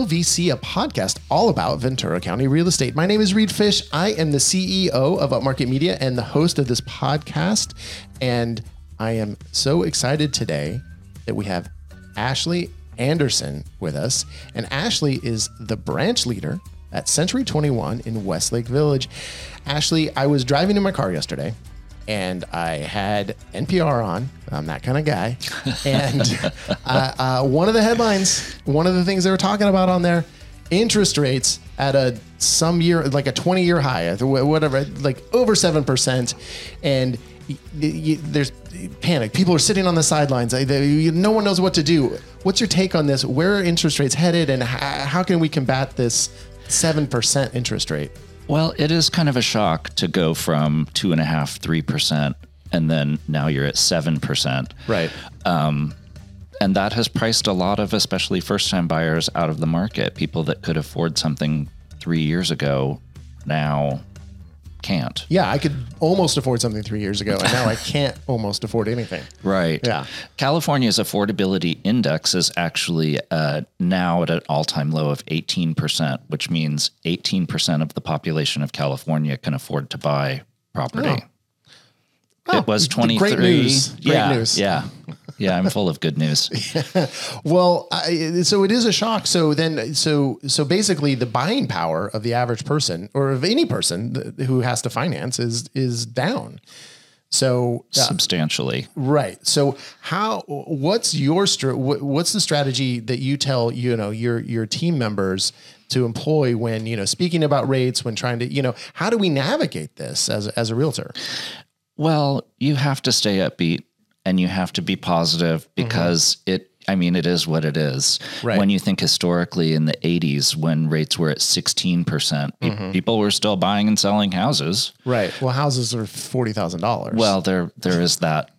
Real VC, a podcast all about Ventura County real estate. My name is Reed Fish. I am the CEO of Upmarket Media and the host of this podcast. And I am so excited today that we have Ashley Anderson with us. And Ashley is the branch leader at Century 21 in Westlake Village. Ashley, I was driving in my car yesterday and I had NPR on. I'm that kind of guy. And uh, uh, one of the headlines, one of the things they were talking about on there, interest rates at a some year, like a 20 year high, or whatever, like over 7%. And y- y- there's panic. People are sitting on the sidelines. No one knows what to do. What's your take on this? Where are interest rates headed, and how can we combat this 7% interest rate? Well, it is kind of a shock to go from two and a half, three percent, and then now you're at seven percent. Right. Um, and that has priced a lot of, especially first-time buyers, out of the market. People that could afford something three years ago now can't. Yeah, I could almost afford something three years ago, and now I can't almost afford anything. Right. Yeah. California's affordability index is actually uh, now at an all-time low of 18%, which means 18% of the population of California can afford to buy property. it was Oh, great 23. news. Great yeah, news. Yeah. Yeah, I'm full of good news. Well, I, so it is a shock. So then, so so basically, the buying power of the average person or of any person th- who has to finance is is down. So uh, substantially. right. So how? What's your str- What's the strategy that you tell you know your your team members to employ when you know speaking about rates when trying to you know how do we navigate this as as a realtor? Well, you have to stay upbeat and you have to be positive mm-hmm. because it, I mean, it is what it is. Right. When you think historically in the 80s, when rates were at 16%, pe- mm-hmm. people were still buying and selling houses. Right. Well, houses are forty thousand dollars. Well, there there is that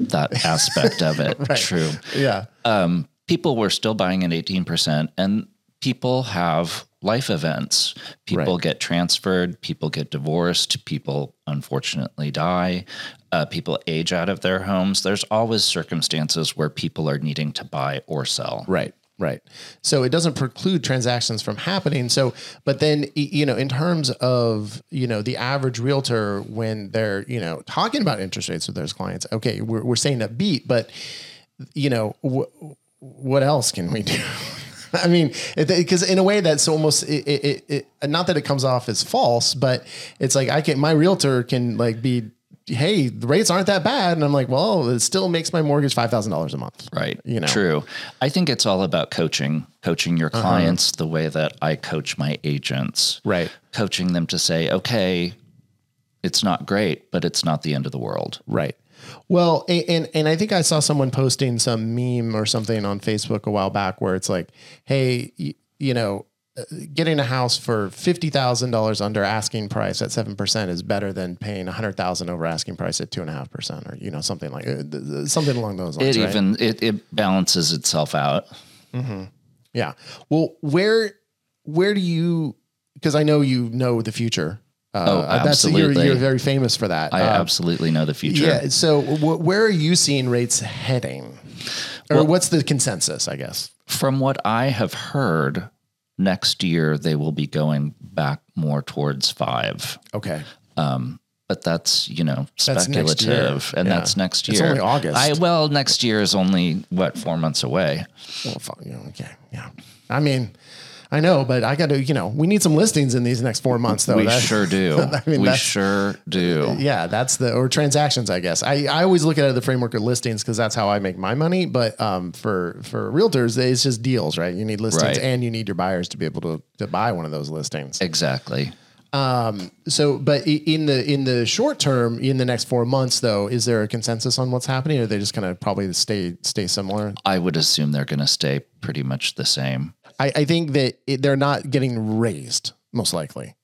that aspect of it. True. yeah. Um, people were still buying at 18% and people have life events. People Right. get transferred, people get divorced, people unfortunately die, uh, people age out of their homes. There's always circumstances where people are needing to buy or sell. Right. Right. So it doesn't preclude transactions from happening. So, but then, you know, in terms of, you know, the average realtor, when they're, you know, talking about interest rates with those clients, okay, we're, we're saying upbeat, but, you know, wh- what else can we do? I mean, because in a way that's almost it, it, it, not that it comes off as false, but it's like I can my realtor can like be, hey, the rates aren't that bad, and I'm like, well, it still makes my mortgage five thousand dollars a month, Right. You know. True. I think it's all about coaching, coaching your uh-huh. clients the way that I coach my agents. Right. Coaching them to say, okay, it's not great, but it's not the end of the world. Right. Well, and and I think I saw someone posting some meme or something on Facebook a while back where it's like, hey, you, know, getting a house for fifty thousand dollars under asking price at seven percent is better than paying a hundred thousand over asking price at two and a half percent, or you know, something like uh, th- th- something along those lines. It right? even it, it balances itself out. yeah. Well, where where do you? Because I know you know the future. Uh, Oh, That's you're, absolutely. you're very famous for that. I Uh, absolutely know the future. Yeah. So, wh- where are you seeing rates heading, or what's the consensus? I guess. From what I have heard, next year they will be going back more towards five. Okay. Um, But that's you know That's speculative, and Yeah. that's next year. It's only August. I well, next year is only what four months away. Well, fuck, you know, okay. Yeah. I mean, I know, but I got to. You know, we need some listings in these next four months, though. we That- sure do. I mean, we sure do. Yeah, that's the or transactions, I guess. I, I always look at it the framework of listings because that's how I make my money. But um, for for realtors, it's just deals, right? You need listings Right. and you need your buyers to be able to to buy one of those listings. Exactly. Um, So, but in the in the short term, in the next four months, though, is there a consensus on what's happening, or are they just going to probably stay stay similar? I would assume they're going to stay pretty much the same. I, I think that it, they're not getting raised, most likely.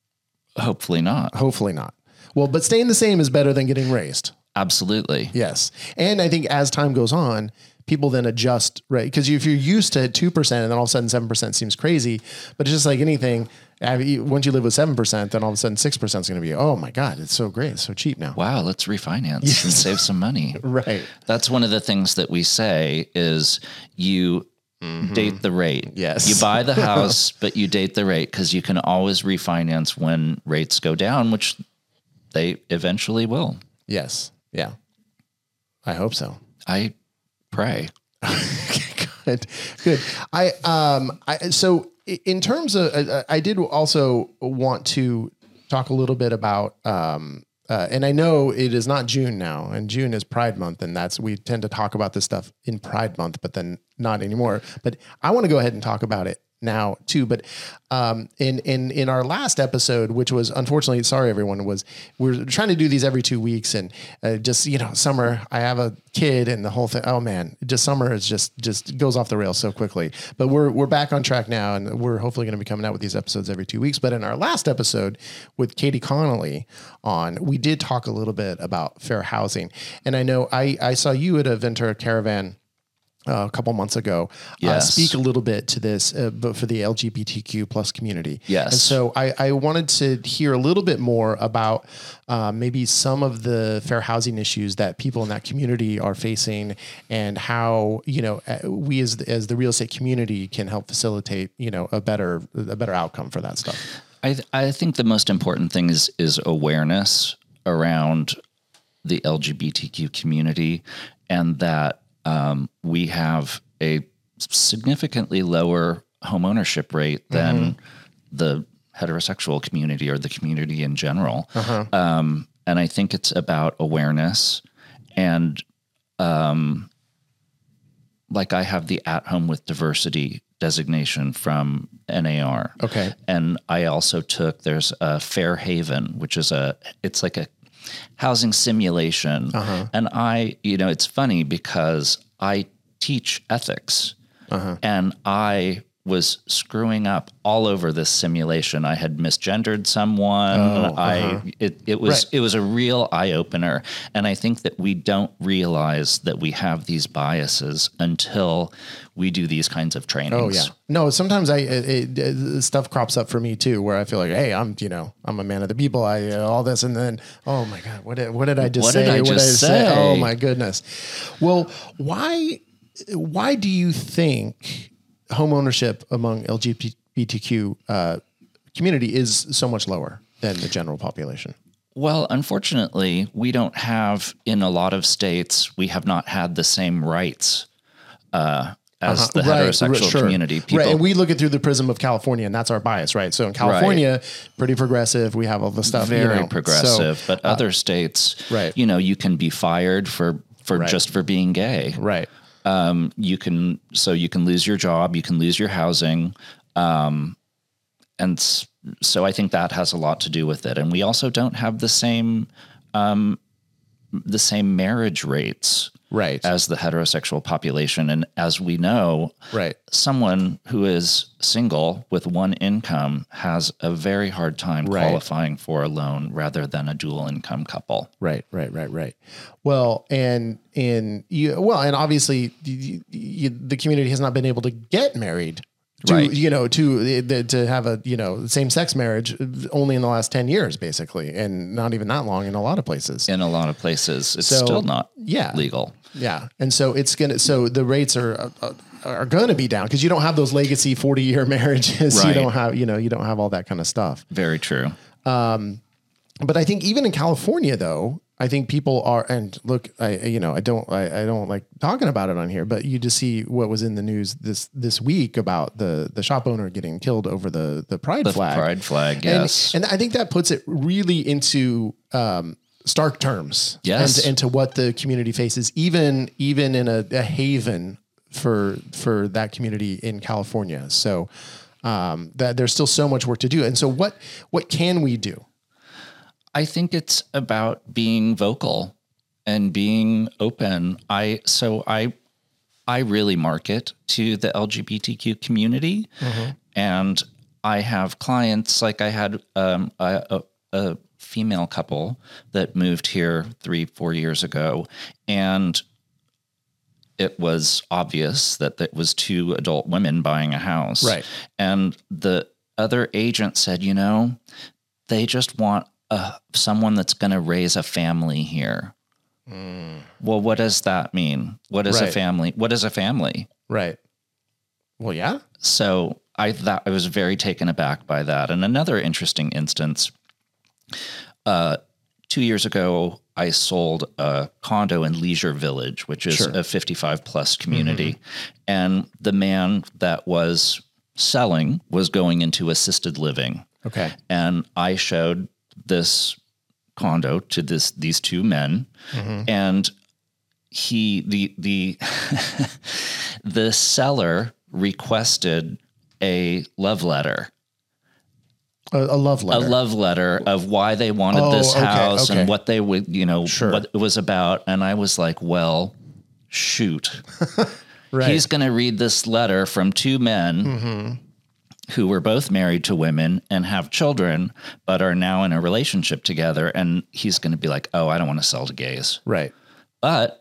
Hopefully not. Hopefully not. Well, but staying the same is better than getting raised. Absolutely. Yes, and I think as time goes on, people then adjust, right? Because if you're used to two percent, and then all of a sudden seven percent seems crazy, but it's just like anything. Once you live with seven percent, then all of a sudden six percent is going to be, oh my god, it's so great, it's so cheap now. Wow, let's refinance and save some money. Right. That's one of the things that we say is you date the rate. Yes. You buy the house, but you date the rate because you can always refinance when rates go down, which they eventually will. Yes. Yeah. I hope so. I pray. good. Good. I um I so in terms of uh, I did also want to talk a little bit about um uh, and I know it is not June now, and June is Pride Month, and that's we tend to talk about this stuff in Pride Month, but then not anymore. But I want to go ahead and talk about it now too. But um, in in in our last episode, which was unfortunately, sorry everyone, was we're trying to do these every two weeks, and uh, just you know, summer. I have a kid, and the whole thing. Oh man, just summer is just just goes off the rails so quickly. But we're we're back on track now, and we're hopefully going to be coming out with these episodes every two weeks. But in our last episode with Katie Connolly on, we did talk a little bit about fair housing, and I know I I saw you at a Ventura Caravan uh, a couple months ago uh, Yes. speak a little bit to this, uh, but for the LGBTQ plus community. Yes. And so I, I wanted to hear a little bit more about uh, maybe some of the fair housing issues that people in that community are facing, and how you know uh, we as the, as the real estate community can help facilitate you know a better a better outcome for that stuff. I I think the most important thing is is awareness around the LGBTQ community, and that um, we have a significantly lower homeownership rate than the heterosexual community or the community in general. Um, and I think it's about awareness and um, like I have the at home with diversity designation from NAR. Okay. And I also took there's a Fairhaven, which is a it's like a housing simulation. Uh-huh. And I, you know, it's funny because I teach ethics uh-huh. and I was screwing up all over this simulation. I had misgendered someone. I it, it was Right. it was a real eye opener. And I think that we don't realize that we have these biases until we do these kinds of trainings. Oh yeah. No, sometimes I it, it, stuff crops up for me too, where I feel like, hey, I'm you know I'm a man of the people. I uh, all this, and then oh my god, what did, what did I just say? What say? did I What just say? say? Oh my goodness. Well, why why do you think home ownership among LGBTQ uh, community is so much lower than the general population? Well, unfortunately, we don't have in a lot of states. We have not had the same rights uh, as the heterosexual sure. community. People, right, and we look it through the prism of California, and that's our bias, right? So in California, pretty progressive. We have all the stuff. you very know. progressive, So, but other states, right. You know, you can be fired for for Right. just for being gay. right. Um, you can so you can lose your job, you can lose your housing, um, and so I think that has a lot to do with it. And we also don't have the same um, the same marriage rates Right. as the heterosexual population. And as we know, right. someone who is single with one income has a very hard time Right. qualifying for a loan rather than a dual income couple. Right, right, right, right. Well, and and you well, and obviously you, you, the community has not been able to get married. To, Right. you know, to to have a you know same sex marriage only in the last ten years, basically, and not even that long in a lot of places. In a lot of places, it's So, still not yeah. legal. Yeah, and so it's gonna so the rates are uh, are going to be down because you don't have those legacy forty year marriages. You don't have you know you don't have all that kind of stuff. Very true. but I think even in California, though, I think people are. And look, I you know I don't I, I don't like talking about it on here, but you just see what was in the news this this week about the the shop owner getting killed over the the pride The flag. pride flag, And- yes. and, I think that puts it really into um, stark terms. Yes. and, and to what the community faces, even even in a, a haven for for that community in California. So um, that there's still so much work to do. And so what what can we do? I think it's about being vocal and being open. I so I I really market to the LGBTQ community, and I have clients like I had um, a, a, a female couple that moved here three four years ago, and it was obvious that it was two adult women buying a house, Right. And the other agent said, you know, they just want uh, someone that's going to raise a family here. Well, what does that mean? What is a family? What is a family? Right. Well, yeah. So I thought I was very taken aback by that. And another interesting instance, uh, two years ago, I sold a condo in Leisure Village, which is Sure. a 55 plus community. And the man that was selling was going into assisted living. Okay. And I showed this condo to this these two men and he the the the seller requested a love letter A, a love a letter. love letter of why they wanted Oh, this okay, house okay. and what they would you know Sure. what it was about and i was like well shoot right. he's going to read this letter from two men Mm-hmm. Who were both married to women and have children, but are now in a relationship together. And he's going to be like, oh, I don't want to sell to gays. right. But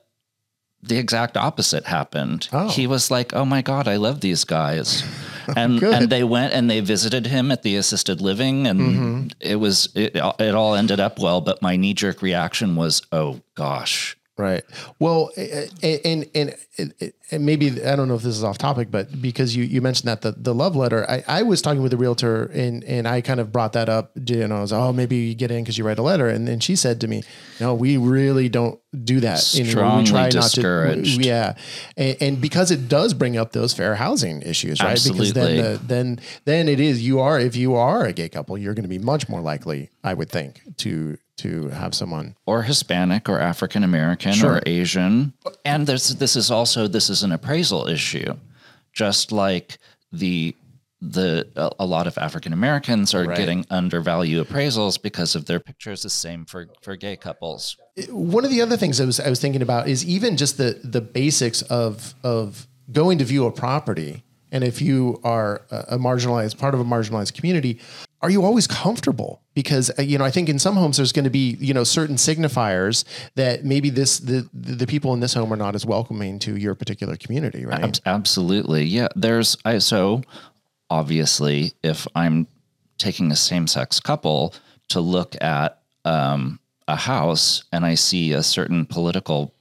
the exact opposite happened. Oh. He was like, "Oh my god, I love these guys," and Good. and they went and they visited him at the assisted living, and Mm-hmm. it was it, it all ended up well. But my knee jerk reaction was, "Oh gosh." Right. Well, and and, and, and maybe I don't know if this is off topic, but because you, you mentioned that the, the love letter, I, I was talking with a realtor and and I kind of brought that up. You know, I was like, oh maybe you get in because you write a letter, and then she said to me, no, we really don't do that. Strongly we try discouraged. Not to, yeah, and, and because it does bring up those fair housing issues, right? Because Absolutely. then the, then then it is you are if you are a gay couple, you're going to be much more likely, I would think, to to have someone. or Hispanic or African American Sure. or Asian. And there's this is also this is an appraisal issue, just like the the a, lot of African Americans are Right. getting undervalue appraisals because of their pictures. The same for for gay couples. one of the other things I was I was thinking about is even just the the basics of of going to view a property, and if you are a marginalized part of a marginalized community, are you always comfortable? Because uh, you know, I think in some homes there's going to be you know certain signifiers that maybe this the the people in this home are not as welcoming to your particular community, right? Abs- Absolutely. Yeah. There's I so obviously if I'm taking a same sex couple to look at um, a house and I see a certain political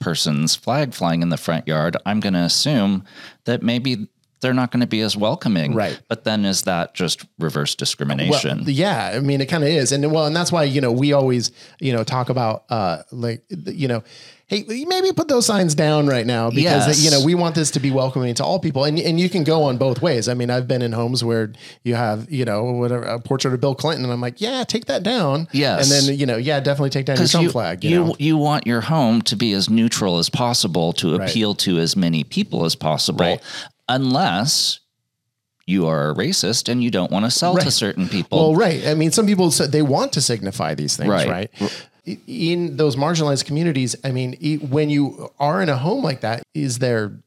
person's flag flying in the front yard, I'm going to assume that maybe they're not going to be as welcoming. Right. But then is that just reverse Well, discrimination? yeah, I mean, it kind of is, and well, and that's why you know we always you know talk about uh like you know, hey, maybe put those signs down right now because Yes. you know we want this to be welcoming to all people, and and you can go on both ways. I mean, I've been in homes where you have you know whatever a portrait of Bill Clinton, and I'm like, yeah, take that down, Yes. and then you know, yeah, definitely take down your Trump you, flag, you, you, know, you want your home to be as neutral as possible to appeal to as many people as possible, Right. Unless you are a racist and you don't want to sell to certain people. Well, right. I mean, some people say they want to signify these things, right? Right. In those marginalized communities, I mean, when you are in a home like that, is there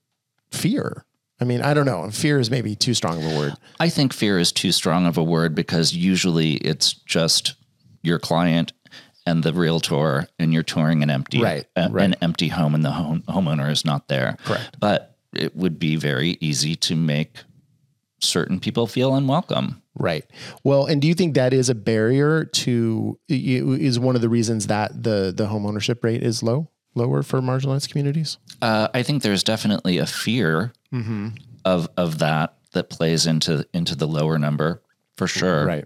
fear? I mean, I don't know. Fear is maybe too strong of a word. I think fear is too strong of a word because usually it's just your client and the realtor, and you're touring an empty, Right, a- right. an empty home, and the home, homeowner is not there. Correct. But it would be very easy to make certain people feel unwelcome. Right. Well, and do you think that is a barrier to is one of the reasons that the the home ownership rate is low, lower for marginalized communities? Uh, I think there's definitely a fear Mm-hmm. of of that that plays into into the lower number for sure. Right.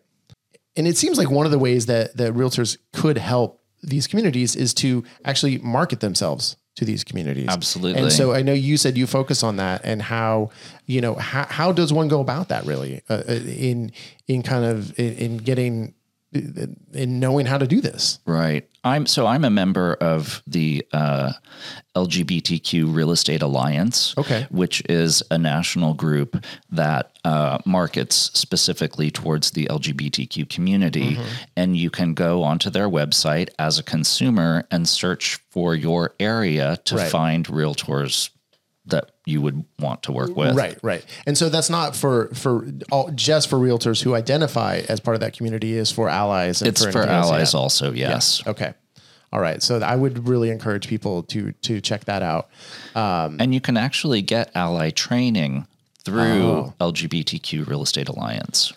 And it seems like one of the ways that that realtors could help these communities is to actually market themselves to these communities. Absolutely. And so I know you said you focus on that and how, you know, how, how does one go about that really uh, uh, in in kind of in, in getting in knowing how to do this? Right. I'm so I'm a member of the uh, LGBTQ Real Estate Alliance. Okay. Which is a national group that uh, markets specifically towards the LGBTQ community, Mm-hmm. and you can go onto their website as a consumer and search for your area to Right. find realtors that you would want to work with. Right, right. And so that's not for for all, just for realtors who identify as part of that community is for allies and It's for else, allies yeah. also. Yes. Okay. All right. So I would really encourage people to to check that out. Um, and you can actually get ally training through Oh. LGBTQ Real Estate Alliance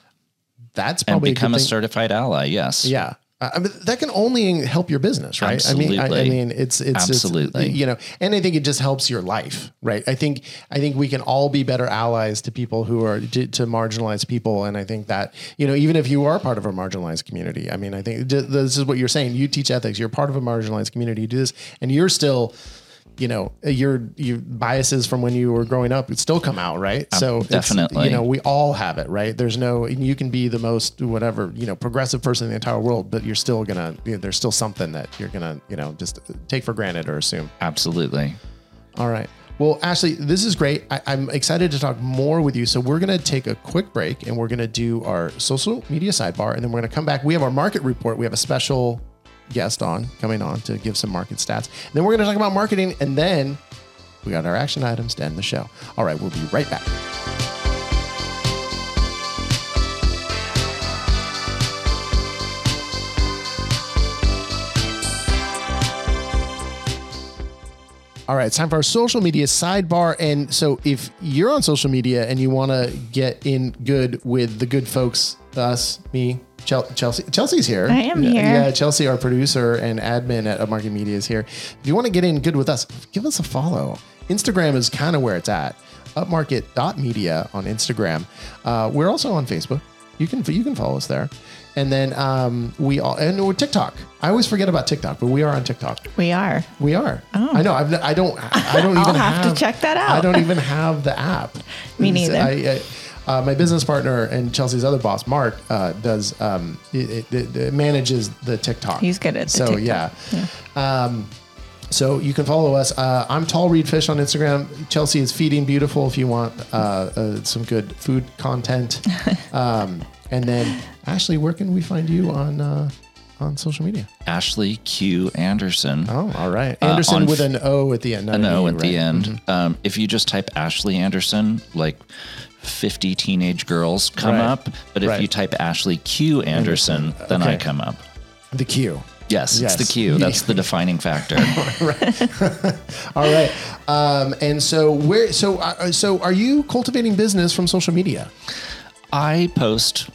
That's and become a, a certified ally. Yes. Yeah. I mean, that can only help your business, right? I mean, I, I mean, it's it's Absolutely. It's, you know, and I think it just helps your life, right? I think I think we can all be better allies to people who are to, to marginalized people, and I think that you know, even if you are part of a marginalized community, I mean, I think this is what you're saying. You teach ethics. You're part of a marginalized community. You do this, and you're still. You know your your biases from when you were growing up would still come out, right? So it's- definitely. you know, we all have it, right? There's no, you can be the most whatever, you know, progressive person in the entire world, but you're still gonna, you know, there's still something that you're gonna, you know, just take for granted or assume. Absolutely. All right. Well, Ashley, this is great. I, I'm excited to talk more with you. So we're gonna take a quick break and we're gonna do our social media sidebar, and then we're gonna come back. We have our market report. We have a special guest on coming on to give some market stats. And then we're gonna talk about marketing, and then we got our action items to end the show. All right, we'll be right back. All right, it's time for our social media sidebar. And so, if you're on social media and you want to get in good with the good folks, us, me, Chelsea, Chelsea's here. I am Yeah, here. Yeah, Chelsea, our producer and admin at Upmarket Media, is here. If you want to get in good with us, give us a follow. Instagram is kind of where it's at. Upmarket.media on Instagram. Uh, we're also on Facebook. You can you can follow us there. And then um, we all and we're TikTok. I always forget about TikTok, but we are on TikTok. We are. We are. Oh. I know. I've, I don't. I don't even. I'll have to check that out. I don't even have the app. Me neither. I, I, uh, my business partner and Chelsea's other boss, Mark, uh, does um, it, it, it manages the TikTok. He's good at the so TikTok. yeah. Um, so you can follow us. Uh, I'm Tall Reed Fish on Instagram. Chelsea is Feeding Beautiful if you want uh, uh, some good food content. Um, and then Ashley, where can we find you on uh, on social media? Ashley Q Anderson. Oh, all right. Anderson on with an O at the end. not an an O at the right? end. Um, if you just type Ashley Anderson, like 50 teenage girls come Right. up. But if Right. you type Ashley Q Anderson, then I come up. The Q. Yes, Yes. it's the Q. That's the defining factor. All right. Um, and so where? So uh, so are you cultivating business from social media? I post,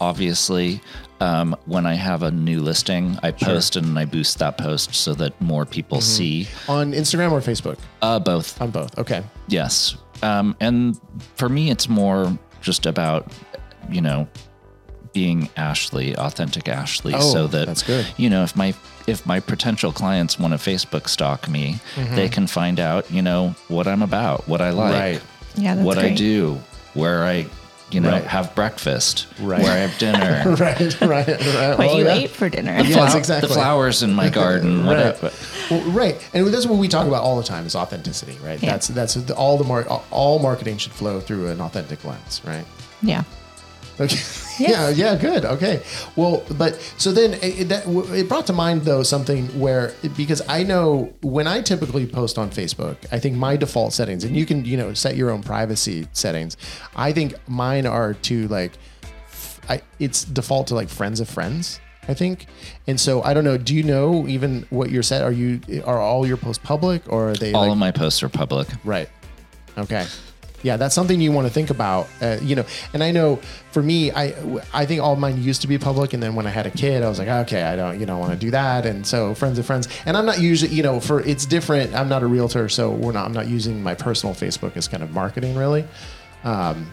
obviously, um, when I have a new listing, I post and I boost that post so that more people Mm-hmm. see. On Instagram or Facebook? Uh, both. On both. Okay. Yes. Um, and for me, it's more just about, you know, being Ashley, authentic Ashley, Oh, so that that's good. you know if my if my potential clients want to Facebook stalk me, Mm-hmm. they can find out, you know, what I'm about, what I like, Right. Yeah, that's what I do, where I, you know, Right. have breakfast, Right. where I have dinner. right. Right. Right. What Well, you yeah. ate for dinner. Yes, Flow- exactly. The flowers in my garden, whatever. Well, right, and that's what we talk about all the time is authenticity, right? Yeah. That's that's the, all the mar- all marketing should flow through an authentic lens, right? Yeah. Okay. yeah, yeah, good. Okay. Well, but so then it, that it brought to mind though something where because I know when I typically post on Facebook, I think my default settings, and you can you know set your own privacy settings. I think mine are to like, f- I it's default to like friends of friends. I think, and so I don't know. Do you know even what you're set? Are you are all your posts public or are they All like of my posts are public. Right. Okay. Yeah, that's something you want to think about. Uh, you know, and I know for me, I I think all mine used to be public, and then when I had a kid, I was like, okay, I don't, you know, want to do that. And so friends of friends, and I'm not usually, you know, for it's different. I'm not a realtor, so we're not. I'm not using my personal Facebook as kind of marketing, really. Um,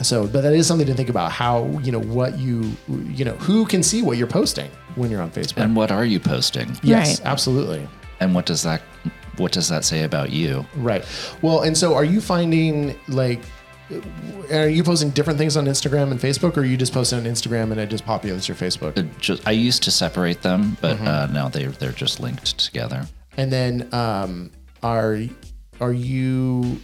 so, but that is something to think about. How you know what you you know who can see what you're posting when you're on Facebook. And what are you posting? yes, Right. absolutely. And what does that what does that say about you? Right. Well, and so are you finding like, are you posting different things on Instagram and Facebook, or are you just posting on Instagram and it just populates your Facebook? It just I used to separate them, but Mm-hmm. uh, now they they're just linked together. And then, um, are are you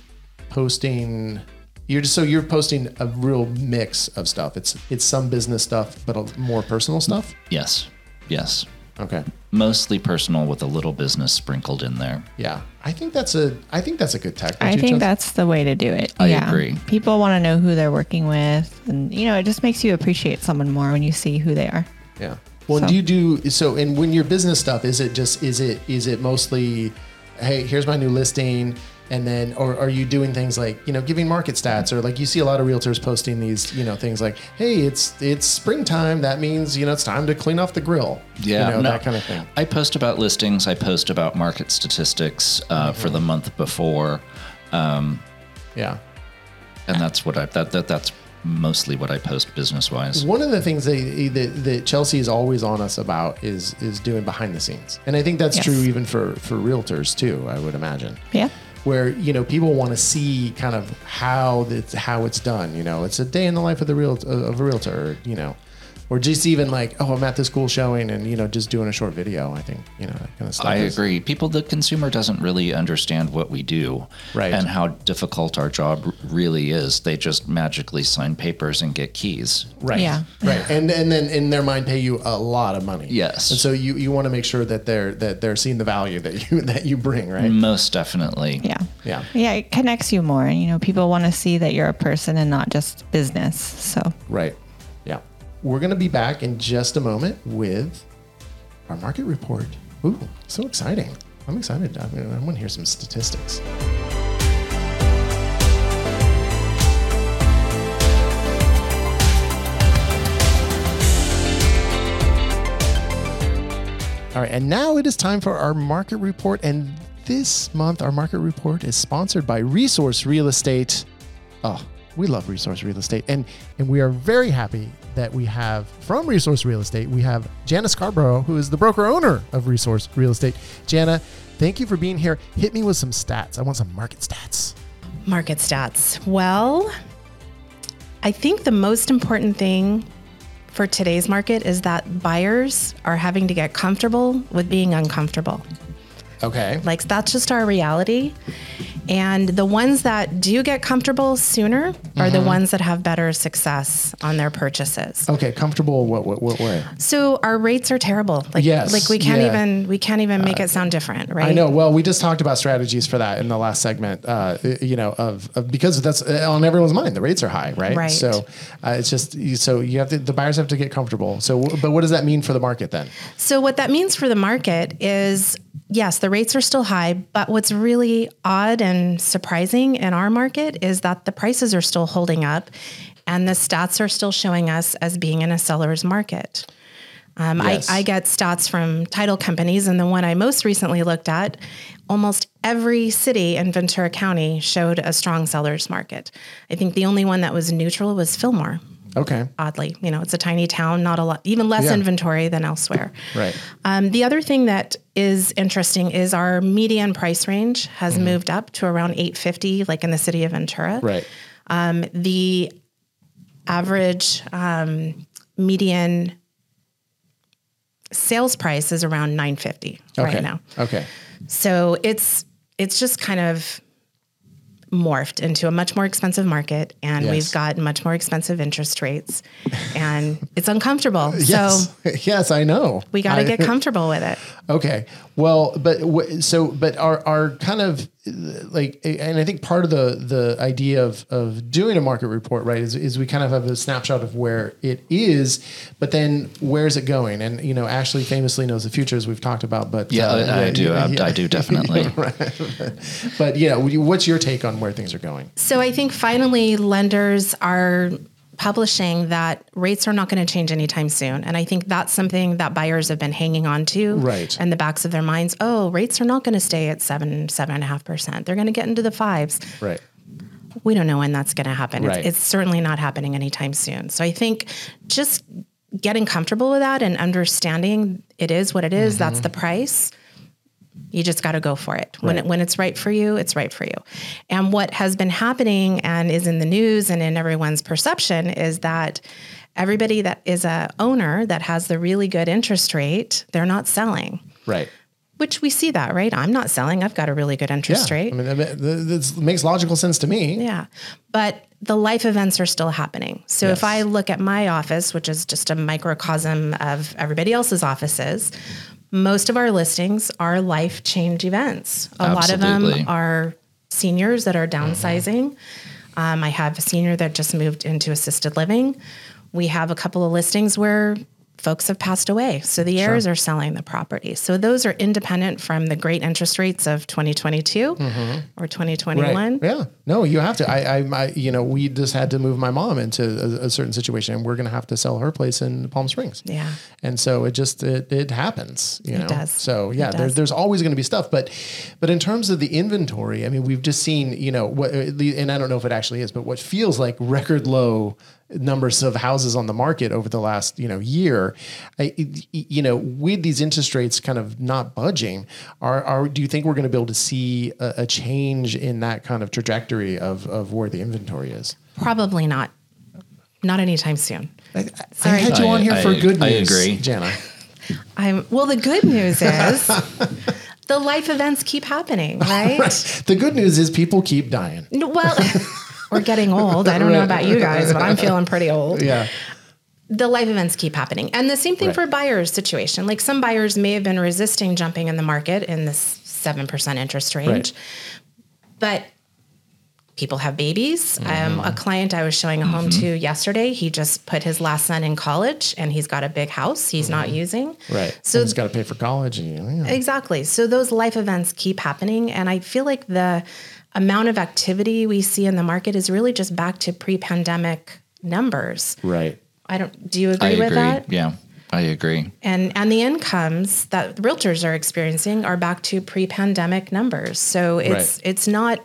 posting? You're just so you're posting a real mix of stuff. It's it's some business stuff, but a, more personal stuff. Yes, yes, Okay. Mostly personal with a little business sprinkled in there. Yeah, I think that's a I think that's a good tech. don't I think Chelsea? that's the way to do it. I yeah. agree. People want to know who they're working with. And, you know, it just makes you appreciate someone more when you see who they are. Yeah. Well, So- do you do so? And when your business stuff is it just is it is it mostly, hey, here's my new listing. And then or are you doing things like you know giving market stats or like you see a lot of realtors posting these you know things like hey it's it's springtime that means you know it's time to clean off the grill Yeah, you know, no. that kind of thing I post about listings. I post about market statistics uh, for the month before, yeah and that's what I that, that that's mostly what I post business wise. one of the things they, that, that Chelsea is always on us about is is doing behind the scenes, and I think that's Yes. true even for for realtors too. I would imagine. Yeah. Where you know people want to see kind of how it's how it's done. You know, it's a day in the life of the real of a realtor. You know, or just even like oh I'm at this cool showing and you know just doing a short video. I think you know that kind of stuff. I is- agree. People, the consumer doesn't really understand what we do, Right. and how difficult our job really is. They just magically sign papers and get keys. Right. Yeah. Right. And and then in their mind pay you a lot of money. Yes. And so you, you want to make sure that they're that they're seeing the value that you that you bring, right? Most definitely. Yeah. Yeah. Yeah. It connects you more. And you know, people want to see that you're a person and not just business. So Right. We're going to be back in just a moment with our market report. Ooh, so exciting. I'm excited. I, mean, I want to hear some statistics. All right, and now it is time for our market report. And this month, our market report is sponsored by Resource Real Estate. Oh, we love Resource Real Estate, and and we are very happy that we have from Resource Real Estate. We have Jana Scarborough, who is the broker owner of Resource Real Estate. Jana, thank you for being here. Hit me with some stats. I want some market stats. Market stats. Well, I think the most important thing for today's market is that buyers are having to get comfortable with being uncomfortable. Okay. Like that's just our reality. And the ones that do get comfortable sooner are Mm-hmm. the ones that have better success on their purchases. Okay. Comfortable. What? What? What way? So our rates are terrible. Like, Yes, like we can't yeah. even we can't even make it sound different, right? I know. Well, we just talked about strategies for that in the last segment. Uh, you know, of, of because that's uh, on everyone's mind. The rates are high, right? Right. So uh, it's just so you have to. The buyers have to get comfortable. So, but what does that mean for the market then? So what that means for the market is yes, the rates are still high, but what's really odd and surprising in our market is that the prices are still holding up and the stats are still showing us as being in a seller's market. Um, Yes. I, I get stats from title companies, and the one I most recently looked at, almost every city in Ventura County showed a strong seller's market. I think the only one that was neutral was Fillmore Okay. oddly. You know, it's a tiny town, not a lot, even less Yeah. inventory than elsewhere. Right. Um, the other thing that is interesting is our median price range has moved up to around 850, like in the city of Ventura. Right. The average um, median sales price is around 950 Okay. right now. Okay. So it's it's just kind of morphed into a much more expensive market and Yes. we've got much more expensive interest rates and it's uncomfortable. Yes. So yes, I know. we got to get comfortable with it. Okay. Well, but w- so, but our, our kind of like, and I think part of the, the idea of, of doing a market report, right, is, is we kind of have a snapshot of where it is, but then where's it going? And, you know, Ashley famously knows the future as we've talked about, but Yeah, uh, I, I do. I, yeah. I do definitely. But yeah, what's your take on where things are going? So I think finally lenders are publishing that rates are not going to change anytime soon. And I think that's something that buyers have been hanging on to Right. in the backs of their minds. Oh, rates are not going to stay at seven, seven and a half percent. They're going to get into the fives. Right. we don't know when that's going to happen. Right. It's, it's certainly not happening anytime soon. So I think just getting comfortable with that and understanding it is what it is, That's Mm-hmm. the price. You just got to go for it. When Right. it, when it's right for you, it's right for you. And what has been happening and is in the news and in everyone's perception is that everybody that is a owner that has the really good interest rate, they're not selling. Right. Which we see that, right? I'm not selling. I've got a really good interest Yeah. rate. I mean, that makes logical sense to me. Yeah. But the life events are still happening. So Yes. if I look at my office, which is just a microcosm of everybody else's offices, most of our listings are life change events. A lot of them are seniors that are downsizing. Um, I have a senior that just moved into assisted living. We have a couple of listings where folks have passed away. So the heirs are selling the property. So those are independent from the great interest rates of 2022 mm-hmm. or 2021. Yeah. No, you have to. I, I, I, you know, we just had to move my mom into a, a certain situation, and we're going to have to sell her place in Palm Springs. Yeah. And so it just it, it happens. You know. does. So yeah, It there's there's always going to be stuff, but but in terms of the inventory, I mean, we've just seen you know what, uh, and I don't know if it actually is, but what feels like record low numbers of houses on the market over the last you know year I, you know with these interest rates kind of not budging are, are do you think we're going to be able to see a, a change in that kind of trajectory of, of where the inventory is Probably not. Not anytime soon. I, I Sorry. had you on here I- for I- good I agree. Jana I'm well the good news is the life events keep happening, right? the good news is people keep dying Well, we're getting old. I don't know about you guys, but I'm feeling pretty old. yeah The life events keep happening. And the same thing Right. for buyers situation. Like some buyers may have been resisting jumping in the market in this 7% interest range. Right. But people have babies. Mm-hmm. Um, a client I was showing a home to yesterday, he just put his last son in college and he's got a big house he's not using. Mm-hmm. right So so it's got to pay for college and yeah. Exactly. So those life events keep happening. And I feel like the amount of activity we see in the market is really just back to pre pandemic numbers. right I don't, do you agree I with agree. that? Yeah, I agree. And, and the incomes that realtors are experiencing are back to pre pandemic numbers. So it's, Right. it's not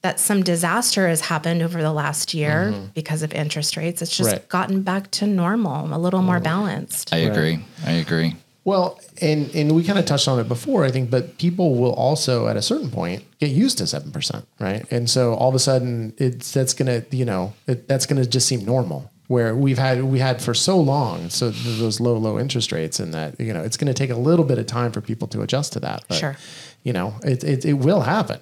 that some disaster has happened over the last year because of interest rates. It's just Mm-hmm. Right. gotten back to normal, a little more balanced. I agree. I agree. Well, and and we kind of touched on it before, I think, but people will also at a certain point get used to seven percent, right? And so all of a sudden, it's that's gonna, you know, it, that's gonna just seem normal. Where we've had we had for so long, so those low low interest rates, and that you know, it's going to take a little bit of time for people to adjust to that. But, Sure. You know, it it, it will happen,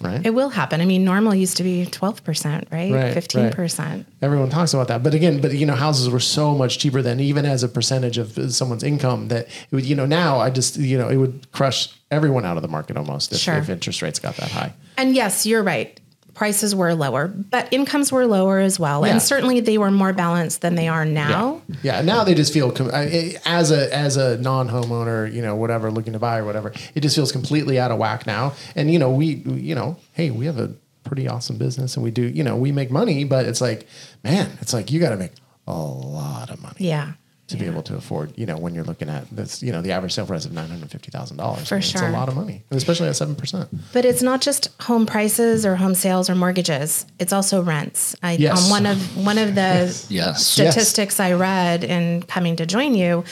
right? It will happen. I mean, normal used to be 12%, right? Right, 15%. Everyone talks about that, but again, but you know, houses were so much cheaper than even as a percentage of someone's income that it would, you know, now I just, you know, it would crush everyone out of the market almost if, Sure. if interest rates got that high. And yes, you're right. Prices were lower, but incomes were lower as well. Yeah. And certainly they were more balanced than they are now. Yeah, now they just feel com- as a as a non homeowner, you know, whatever looking to buy or whatever, it just feels completely out of whack now. And you know, we, we- you know, hey, we have a pretty awesome business and we do, you know, we make money, but it's like, man, it's like you got to make a lot of money. Yeah. To be able to afford, you know, when you're looking at this, you know, the average sale price of nine hundred fifty thousand dollars. For It's sure. a lot of money, especially at seven percent. But it's not just home prices or home sales or mortgages. It's also rents. I, Yes. on one of one of the Yes. statistics I read in coming to join you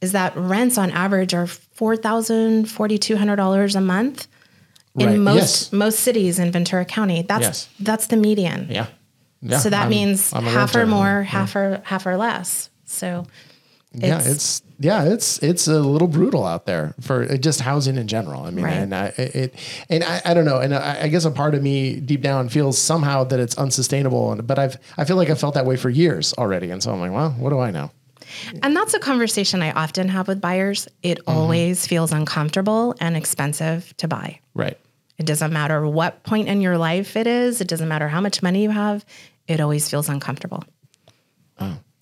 is that rents on average are four thousand forty two hundred dollars a month in Right. most Yes. most cities in Ventura County. That's Yes. that's the median. Yeah. yeah. so that I'm- means I'm half renter. or more, half or half or less. So yeah, it's yeah, it's it's a little brutal out there for uh, just housing in general. I mean, Right. and I it and I, I don't know, and I, I guess a part of me deep down feels somehow that it's unsustainable, and but I've I feel like I felt that way for years already, and so I'm like, well, what do I know? And that's a conversation I often have with buyers. It Mm-hmm. always feels uncomfortable and expensive to buy. Right. It doesn't matter what point in your life it is, it doesn't matter how much money you have, it always feels uncomfortable.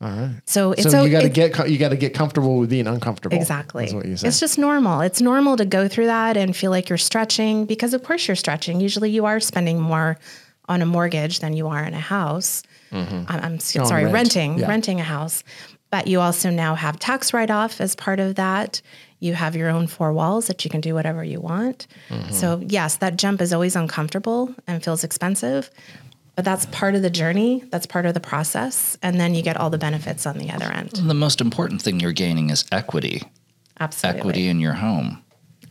All right. So it's so you got to get you got to get comfortable with being uncomfortable. Exactly. What you say. It's just normal. It's normal to go through that and feel like you're stretching because, of course, you're stretching. Usually you are spending more on a mortgage than you are in a house. I'm, I'm sorry, rent. renting, Yeah. renting a house. But you also now have tax write off as part of that. You have your own four walls that you can do whatever you want. Mm-hmm. So, yes, that jump is always uncomfortable and feels expensive. But that's part of the journey. That's part of the process. And then you get all the benefits on the other end. The most important thing you're gaining is equity. Absolutely. Equity in your home.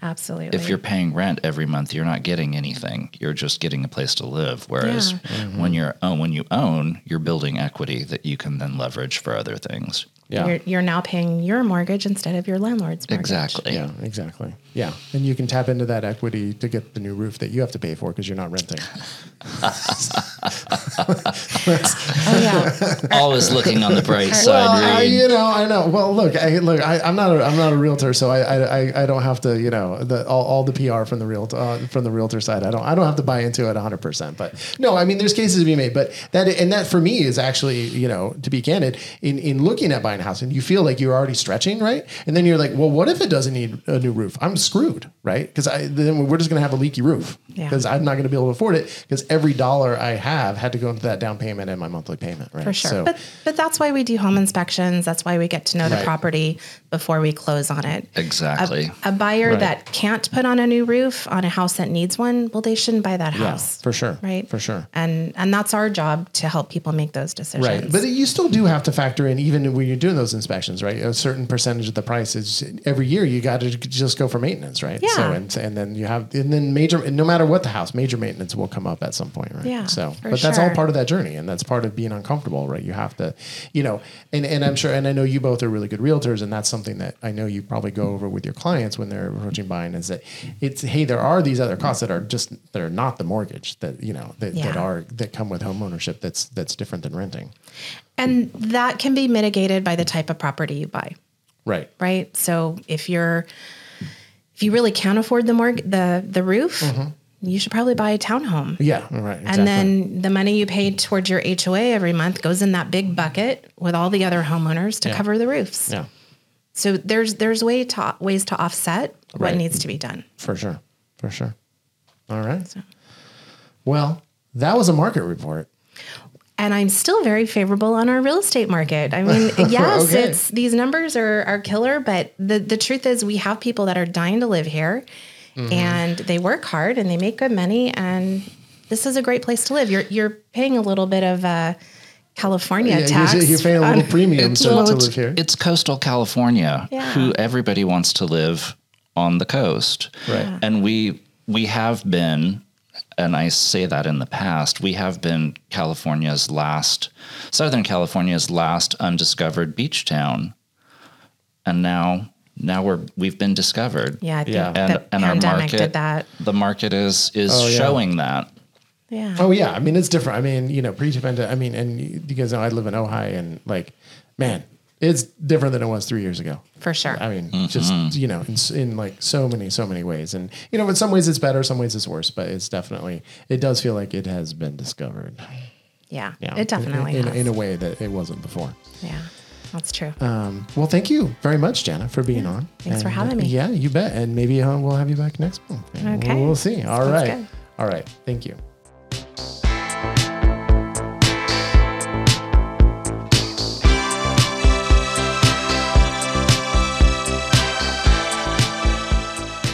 Absolutely. If you're paying rent every month, you're not getting anything. You're just getting a place to live. Whereas Yeah. when you're own, when you own, you're building equity that you can then leverage for other things. Yeah. You're, you're now paying your mortgage instead of your landlord's mortgage. Exactly. Yeah, exactly. Yeah, and you can tap into that equity to get the new roof that you have to pay for because you're not renting. Oh yeah. Always looking on the bright Well, side. I, you know, I know. Well, look, I, look, I, I'm not, a, I'm not a realtor, so I, I, I- I don't have to, you know, the all, all the PR from the real, uh, from the realtor side. I don't, I don't have to buy into it 100. percent But no, I mean, there's cases to be made. But that, and that for me is actually, you know, to be candid, in in looking at buying buying a house and you feel like you're already stretching, right? And then you're like, well, what if it doesn't need a new roof? I'm screwed, right? Because I then we're just going to have a leaky roof Yeah. because I'm not going to be able to afford it because every dollar I have had to go into that down payment and my monthly payment, right? For sure. So, but but that's why we do home inspections. That's why we get to know the Right. property before we close on it. Exactly. A buyer Right. that can't put on a new roof on a house that needs one, well, they shouldn't buy that yeah, house. for sure, Right. for sure. And and that's our job to help people make those decisions. Right. But you still do have to factor in, even when you're doing those inspections, right? A certain percentage of the price is every year you got to just go for maintenance, right? Yeah. So, and, and then you have, and then major, no matter what the house, major maintenance will come up at some point, right? Yeah, So, but that's all part of that journey and that's part of being uncomfortable, right? You have to, you know, and, and I'm sure, and I know you both are really good realtors and that's something that I know you probably go over with your clients when they're approaching buying is that it's, hey, there are these other costs that are just, that are not the mortgage that, you know, that, that are, that come with home ownership that's, that's different than renting. And that can be mitigated by the type of property you buy. Right. right? So if you're if you really can't afford the mortgage the the roof, mm-hmm. you should probably buy a townhome. Yeah, right. Exactly. And then the money you pay towards your HOA every month goes in that big bucket with all the other homeowners to Yeah. cover the roofs. yeah, So there's there's way to, ways to offset what needs to be done. for sure, for sure. All right. So. Well, that was a market report. And I'm still very favorable on our real estate market. I mean, yes, Okay. it's these numbers are are killer, but the the truth is we have people that are dying to live here Mm-hmm. and they work hard and they make good money and this is a great place to live. You're you're paying a little bit of uh California Yeah, tax. you're, you're paying a on- little premium to, Well, to it's, live here. it's coastal California, Yeah. who everybody wants to live on the coast. Right. And we we have been, and I say that in the past, we have been California's last, Southern California's last undiscovered beach town. And now now we're we've been discovered. Yeah, I think Yeah. And the and our market did that. the market is is Oh, yeah. showing that. Yeah. oh yeah, I mean it's different. I mean you know pre-pandemic. I mean, and you you guys know I live in Ojai, and like, man, it's different than it was three years ago. For sure. I mean, just you know, in, in like so many, so many ways, and you know, in some ways it's better, some ways it's worse, but it's definitely, it does feel like it has been discovered. yeah. Yeah, It definitely in, has. in, in a way that it wasn't before. yeah. That's true. Um, well, thank you very much, Jana, for being on. Thanks for having uh, me. Yeah, you bet. And maybe uh, we'll have you back next month. Okay. We'll, we'll see. All Sounds right. good. All right. Thank you.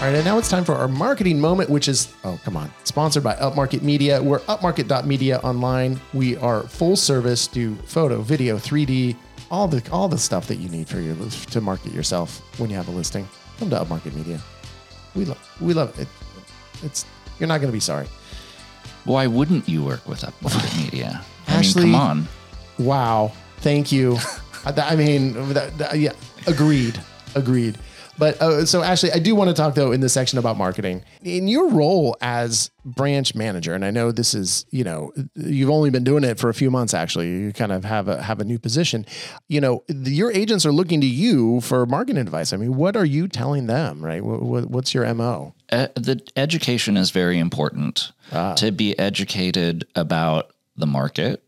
All right, and now it's time for our marketing moment, which is, oh, come on, sponsored by Upmarket Media. We're upmarket.media online. We are full service, do photo, video, 3D, all the all the stuff that you need for your to market yourself when you have a listing. Come to Upmarket Media. We love we love it. It's you're not going to be sorry. Why wouldn't you work with Upmarket Media? I Ashley- mean, come on. Wow. Thank you. I, I mean, that, that- yeah, agreed. Agreed. But uh, so, Ashley, I do want to talk though in this section about marketing. In your role as branch manager, and I know this is, you know, you've only been doing it for a few months. Actually, you kind of have a have a new position. You know, the, your agents are looking to you for marketing advice. I mean, what are you telling them? Right? What, what, what's your mo? Uh, the education is very important Ah. to be educated about the market,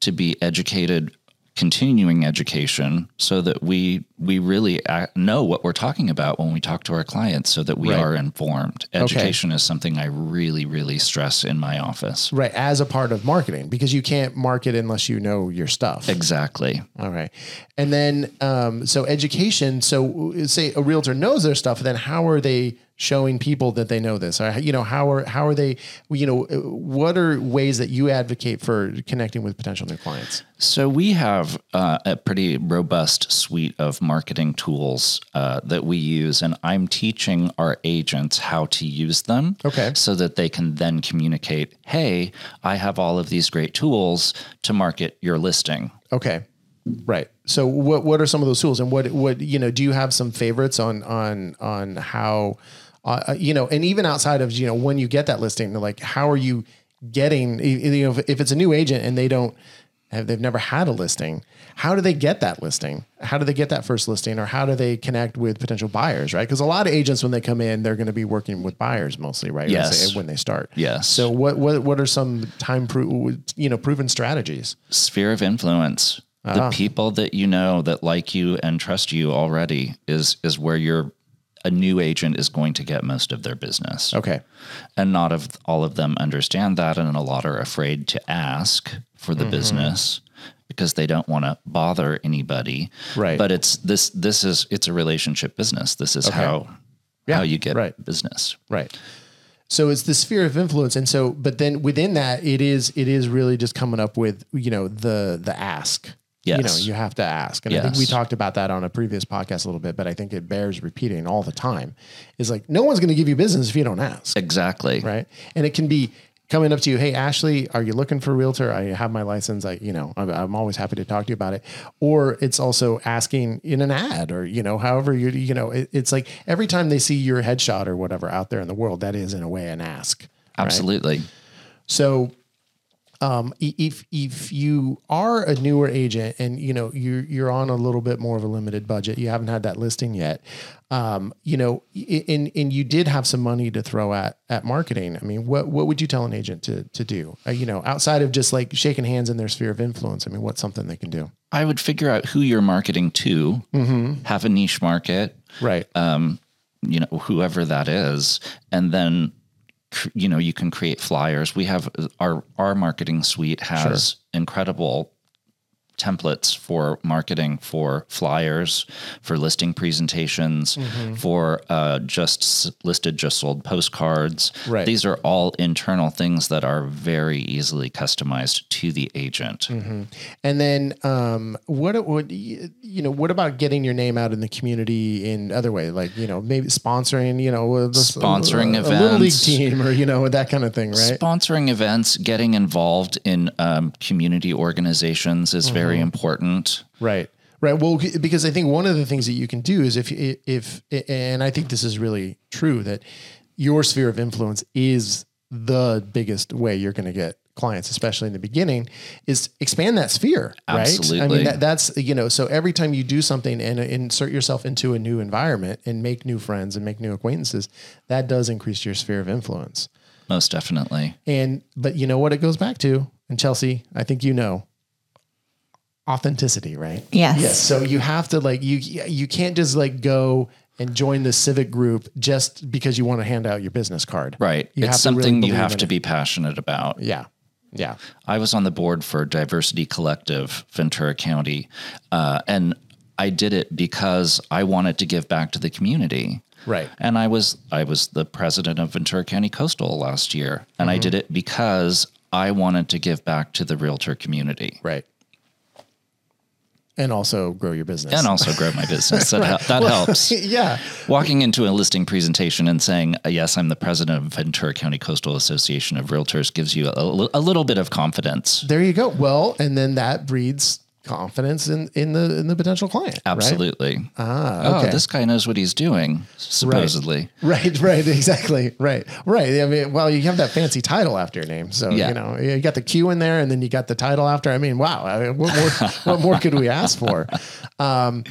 to be educated, continuing education, so that we we really uh, know what we're talking about when we talk to our clients, so that we Right. are informed. Education is something I really really stress in my office. Right, as a part of marketing, because you can't market unless you know your stuff. Exactly. All right. And then, um, so education. So, say a realtor knows their stuff, then how are they showing people that they know this? Or, you know, how are how are they? You know, uh, what are ways that you advocate for connecting with potential new clients? So we have uh, a pretty robust suite of marketing tools uh, that we use, and I'm teaching our agents how to use them. Okay. So that they can then communicate, "Hey, I have all of these great tools to market your listing." Okay. Right. So, what what are some of those tools, and what what you know? Do you have some favorites on on on how, uh, you know, and even outside of you know when you get that listing, like how are you getting? You know, if, if it's a new agent and they don't have they've never had a listing, how do they get that listing? How do they get that first listing, or how do they connect with potential buyers? Right? Because a lot of agents when they come in, they're going to be working with buyers mostly, right? Yes. When they start. Yes. So, what what what are some time pro- you know proven strategies? Sphere of influence. The people that you know that like you and trust you already is is where your a new agent is going to get most of their business. Okay. And not of all of them understand that and a lot are afraid to ask for Mm-hmm. the business because they don't want to bother anybody. Right. But it's this this is it's a relationship business. This is how Yeah, how you get right. business. Right. So it's the sphere of influence, and so, but then within that, it is it is really just coming up with you know the the ask. You know, you have to ask, and I think we talked about that on a previous podcast a little bit, but I think it bears repeating all the time. Is like no one's going to give you business if you don't ask, Exactly. right? And it can be coming up to you, hey Ashley, are you looking for a realtor? I have my license. I you know I'm, I'm always happy to talk to you about it. Or it's also asking in an ad, or you know however you you know it, it's like every time they see your headshot or whatever out there in the world, that is in a way an ask. right? Absolutely. So um, if if you are a newer agent and you know you're you're on a little bit more of a limited budget, you haven't had that listing yet, um, you know, and and you did have some money to throw at at marketing. I mean, what what would you tell an agent to to do? Uh, you know, outside of just like shaking hands in their sphere of influence. I mean, what's something they can do? I would figure out who you're marketing to, have a niche market, Right. Um, you know, whoever that is, and then you know you can create flyers. We have uh, our our marketing suite has incredible templates for marketing for flyers for listing presentations Mm-hmm. for uh, just listed just sold postcards Right. these are all internal things that are very easily customized to the agent Mm-hmm. And then, um, what would you know? What about getting your name out in the community in other way, like you know, maybe sponsoring, you know, a- a- Sponsoring a, little league team, or you know, that kind of thing, right? Sponsoring events, getting involved in um, community organizations is very Mm-hmm. important. Right. Right. Well, because I think one of the things that you can do is if, if, and I think this is really true that your sphere of influence is the biggest way you're going to get clients, especially in the beginning, is expand that sphere. Right. I mean, that, that's, you know, so every time you do something and insert yourself into a new environment and make new friends and make new acquaintances, that does increase your sphere of influence. Most definitely. And, but you know what it goes back to? And Chelsea, I think you know authenticity, right? Yes. Yes. So you have to like you you can't just like go and join the civic group just because you want to hand out your business card. Right. You it's have to really something you have to it. be passionate about. Yeah. Yeah. I was on the board for Diversity Collective, Ventura County, uh, and I did it because I wanted to give back to the community. Right. And I was I was the president of Ventura County Coastal last year, and Mm-hmm. I did it because I wanted to give back to the realtor community Right. And also grow your business. and also grow my business. That, hel- that helps. yeah. Walking into a listing presentation and saying, uh, "Yes, I'm the president of Ventura County Coastal Association of Realtors," gives you a, a little bit of confidence. There you go. Well, and then that breeds confidence in in the in the potential client. right? Absolutely. Ah, okay. Oh, this guy knows what he's doing, supposedly. Right, right, exactly, right, right. I mean, well, you have that fancy title after your name, so Yeah. you know you got the Q in there, and then you got the title after. I mean, wow, I mean, what more, what more could we ask for? Um,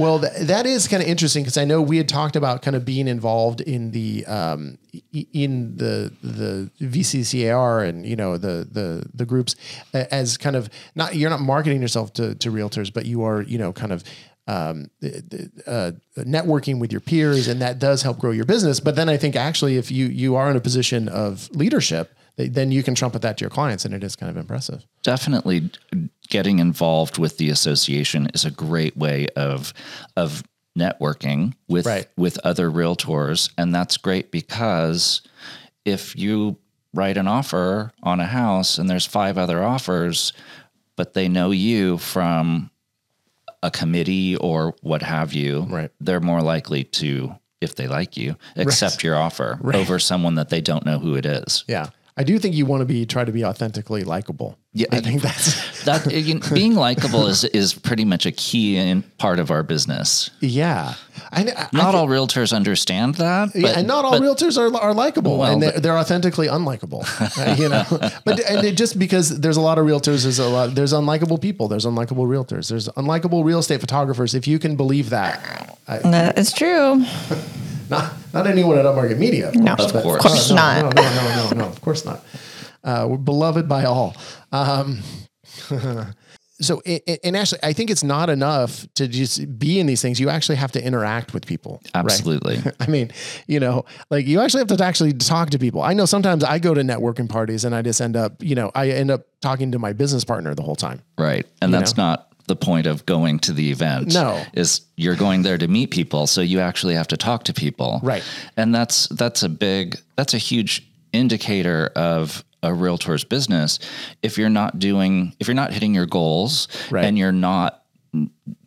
well, th- that is kind of interesting because I know we had talked about kind of being involved in the um, in the the VCCAR and you know the the the groups as kind of not you're not marketing yourself to to realtors, but you are you know kind of um, uh, networking with your peers, and that does help grow your business. But then I think actually, if you you are in a position of leadership, then you can trumpet that to your clients, and it is kind of impressive. Definitely getting involved with the association is a great way of of networking with Right. with other realtors. And that's great because if you write an offer on a house and there's five other offers but they know you from a committee or what have you Right. they're more likely to if they like you accept your offer over someone that they don't know who it is. Yeah, I do think you want to be try to be authentically likable. Yeah, I think that's that you know, being likable is is pretty much a key in part of our business. yeah. I, I, Not I, all realtors understand that, but, yeah, and not all but realtors are, are likable, Well, and they're, but- they're authentically unlikable. uh, you know, but and it, just because there's a lot of realtors, there's a lot there's unlikable people, there's unlikable realtors, there's unlikable real estate photographers. If you can believe that, That is true. Not not anyone at Upmarket Media, No, Of of course. course, no, not. No, no, no, no, no, of course not. Uh, we're beloved by all. Um, so i- i- and actually i think it's not enough to just be in these things you actually have to interact with people right? Absolutely. I mean, you know, like you actually have to actually talk to people. I know sometimes I go to networking parties and I just end up, you know, I end up talking to my business partner the whole time. Right. And that's not the point of going to the event. No. Is you're going there to meet people, so you actually have to talk to people. Right. And that's that's a big that's a huge indicator of a realtor's business if you're not doing if you're not hitting your goals Right. and you're not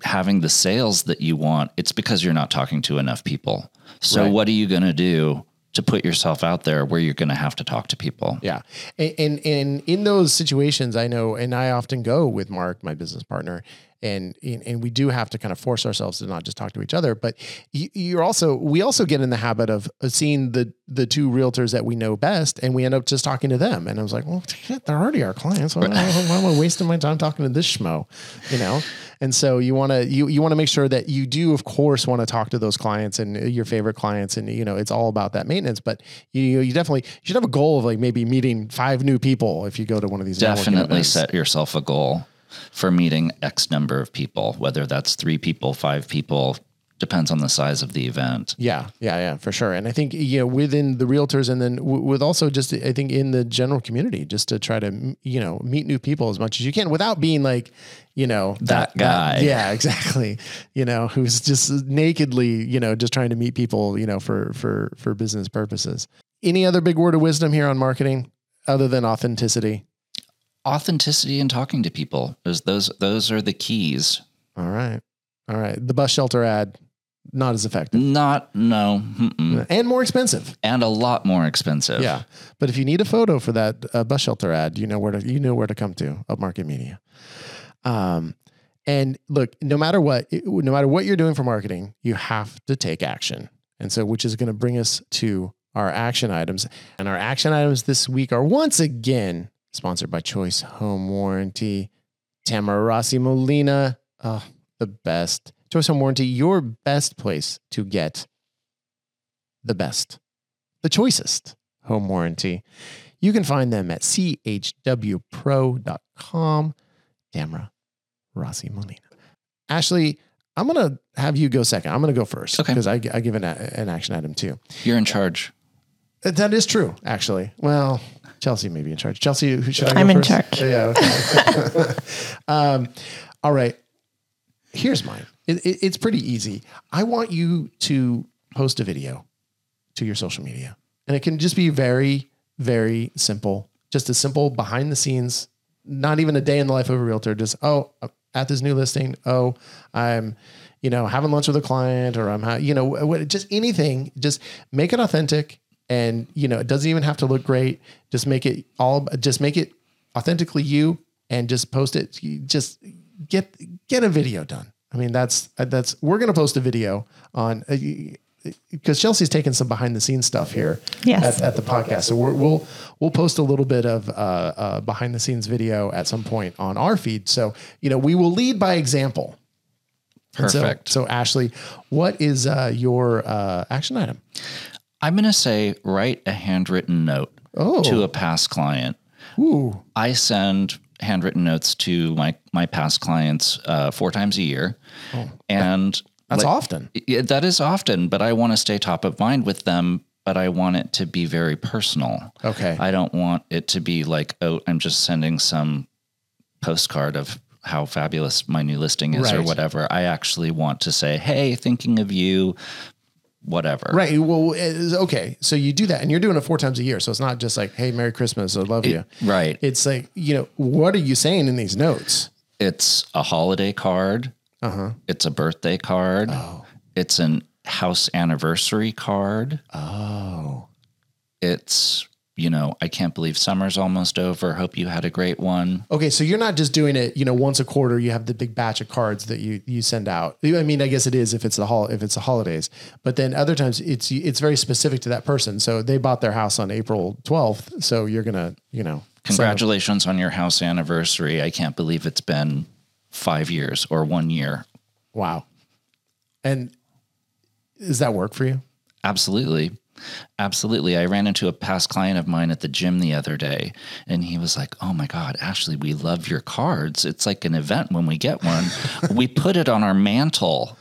having the sales that you want, it's because you're not talking to enough people. So Right. what are you going to do to put yourself out there where you're going to have to talk to people? Yeah. And, and, and in those situations, I know, and I often go with Mark, my business partner, and, and we do have to kind of force ourselves to not just talk to each other, but you, you're also, we also get in the habit of seeing the, the two realtors that we know best and we end up just talking to them. And I was like, well, they're already our clients. Why, why am I wasting my time talking to this schmo, you know? And so you want to, you, you want to make sure that you do, of course, want to talk to those clients and uh, your favorite clients. And, you know, it's all about that maintenance, but you, you definitely you should have a goal of like maybe meeting five new people if you go to one of these definitely set yourself a goal for meeting X number of people, whether that's three people, five people, depends on the size of the event. Yeah, yeah, yeah, for sure. And I think you know within the realtors, and then w- with also just I think in the general community, just to try to you know meet new people as much as you can without being like you know That guy. yeah, exactly. You know, who's just nakedly you know just trying to meet people you know for for for business purposes. Any other big word of wisdom here on marketing other than authenticity? Authenticity and talking to people is those those are the keys. All right, all right. The bus shelter ad not as effective Not no, mm-mm. and more expensive. and a lot more expensive. Yeah, but if you need a photo for that uh, bus shelter ad, you know where to you know where to come to Upmarket Media. Um, and look, no matter what, no matter what you're doing for marketing, you have to take action. And so, which is going to bring us to our action items. And our action items this week are once again sponsored by Choice Home Warranty. Tamara Rossie Molina, oh, the best. Choice Home Warranty, your best place to get the best, the choicest home warranty. You can find them at chwpro.com. Tamara Rossie Molina. Ashley, I'm going to have you go second. I'm going to go first Okay. because I, I give an, an action item too. You're in charge. Uh, That is true, actually. Well, Chelsea may be in charge. Chelsea, who should I go I'm in charge. Yeah. Okay. um, all right. Here's mine. It, it- it's pretty easy. I want you to post a video to your social media, and it can just be very, very simple. Just a simple behind the scenes, not even a day in the life of a realtor. Just oh, uh, at this new listing. Oh, I'm, you know, having lunch with a client, or I'm, you know, just anything. Just make it authentic, and you know, it doesn't even have to look great. Just make it all. Just make it authentically you, and just post it. Just get get a video done. I mean, that's that's we're gonna post a video on. Uh, because Chelsea's taking some behind the scenes stuff here Yes. at, at the podcast. So we're, we'll we'll post a little bit of uh, uh, behind the scenes video at some point on our feed. So you know we will lead by example. And so- Perfect. So, Ashley, what is uh, your uh, action item? I'm going to say write a handwritten note Oh. to a past client. Ooh, I send handwritten notes to my my past clients uh, four times a year, and Oh. that's like- often. Yeah, that is often, but I want to stay top of mind with them. But I want it to be very personal. Okay. I don't want it to be like, oh, I'm just sending some postcard of how fabulous my new listing is or whatever. I actually want to say, hey, thinking of you, whatever. Right. Well, okay. So you do that, and you're doing it four times a year. So it's not just like, "Hey, Merry Christmas, I love you." Right. It's like, you know, what are you saying in these notes? It's a holiday card. Uh huh. It's a birthday card. Oh. It's an house anniversary card. Oh. It's, you know, I can't believe summer's almost over. Hope you had a great one. Okay, so you're not just doing it, you know, once a quarter. You have the big batch of cards that you you send out. I mean, I guess it is if it's the hol- if it's the holidays, but then other times it's it's very specific to that person. So they bought their house on April 12th, so you're gonna, you know, Congratulations on your house anniversary. I can't believe it's been five years or one year. Wow. And does that work for you? Absolutely. Absolutely. I ran into a past client of mine at the gym the other day, and he was like, Oh my God, Ashley, we love your cards. It's like an event when we get one. we put it on our mantle.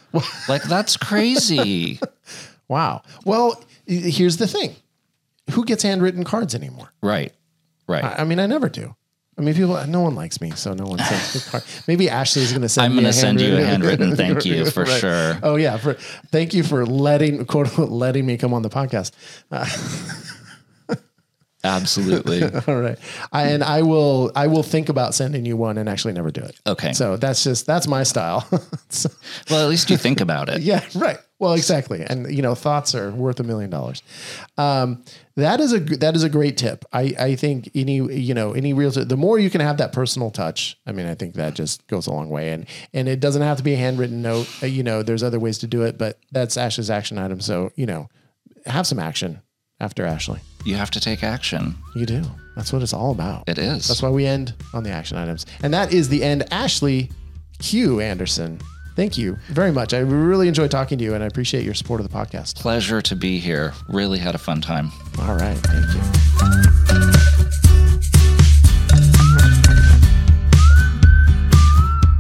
like, that's crazy. Wow. Well, here's the thing who gets handwritten cards anymore? right. Right. I, I mean, I never do. I mean, people, no one likes me, so no one sends me a card. Maybe Ashley's going to send I'm me gonna a send you a handwritten- thank you for Right. sure. Oh yeah, for thank you for letting quote unquote letting me come on the podcast. Absolutely. All right, I, and I will I will think about sending you one and actually never do it. Okay. so that's just that's my style. So- well, at least you think about it. yeah, right. Well, exactly, and you know, thoughts are worth a million dollars. Um, that is a that is a great tip. I I think any you know any real the more you can have that personal touch. I mean, I think that just goes a long way, and and it doesn't have to be a handwritten note. Uh, you know, there's other ways to do it, but that's Ashley's action item. So you know, have some action after Ashley. You have to take action. You do. That's what it's all about. It is. That's why we end on the action items. And that is the end. Ashley Q. Anderson, thank you very much. I really enjoyed talking to you and I appreciate your support of the podcast. Pleasure to be here. Really had a fun time. All right. Thank you.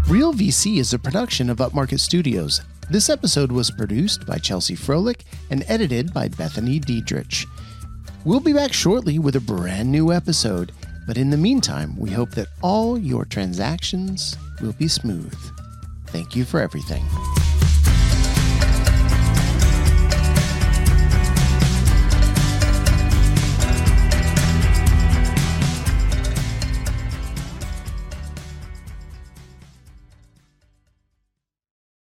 Real VC is a production of Upmarket Studios. This episode was produced by Chelsea Froelich and edited by Bethany Diedrich. We'll be back shortly with a brand new episode, but in the meantime, we hope that all your transactions will be smooth. Thank you for everything.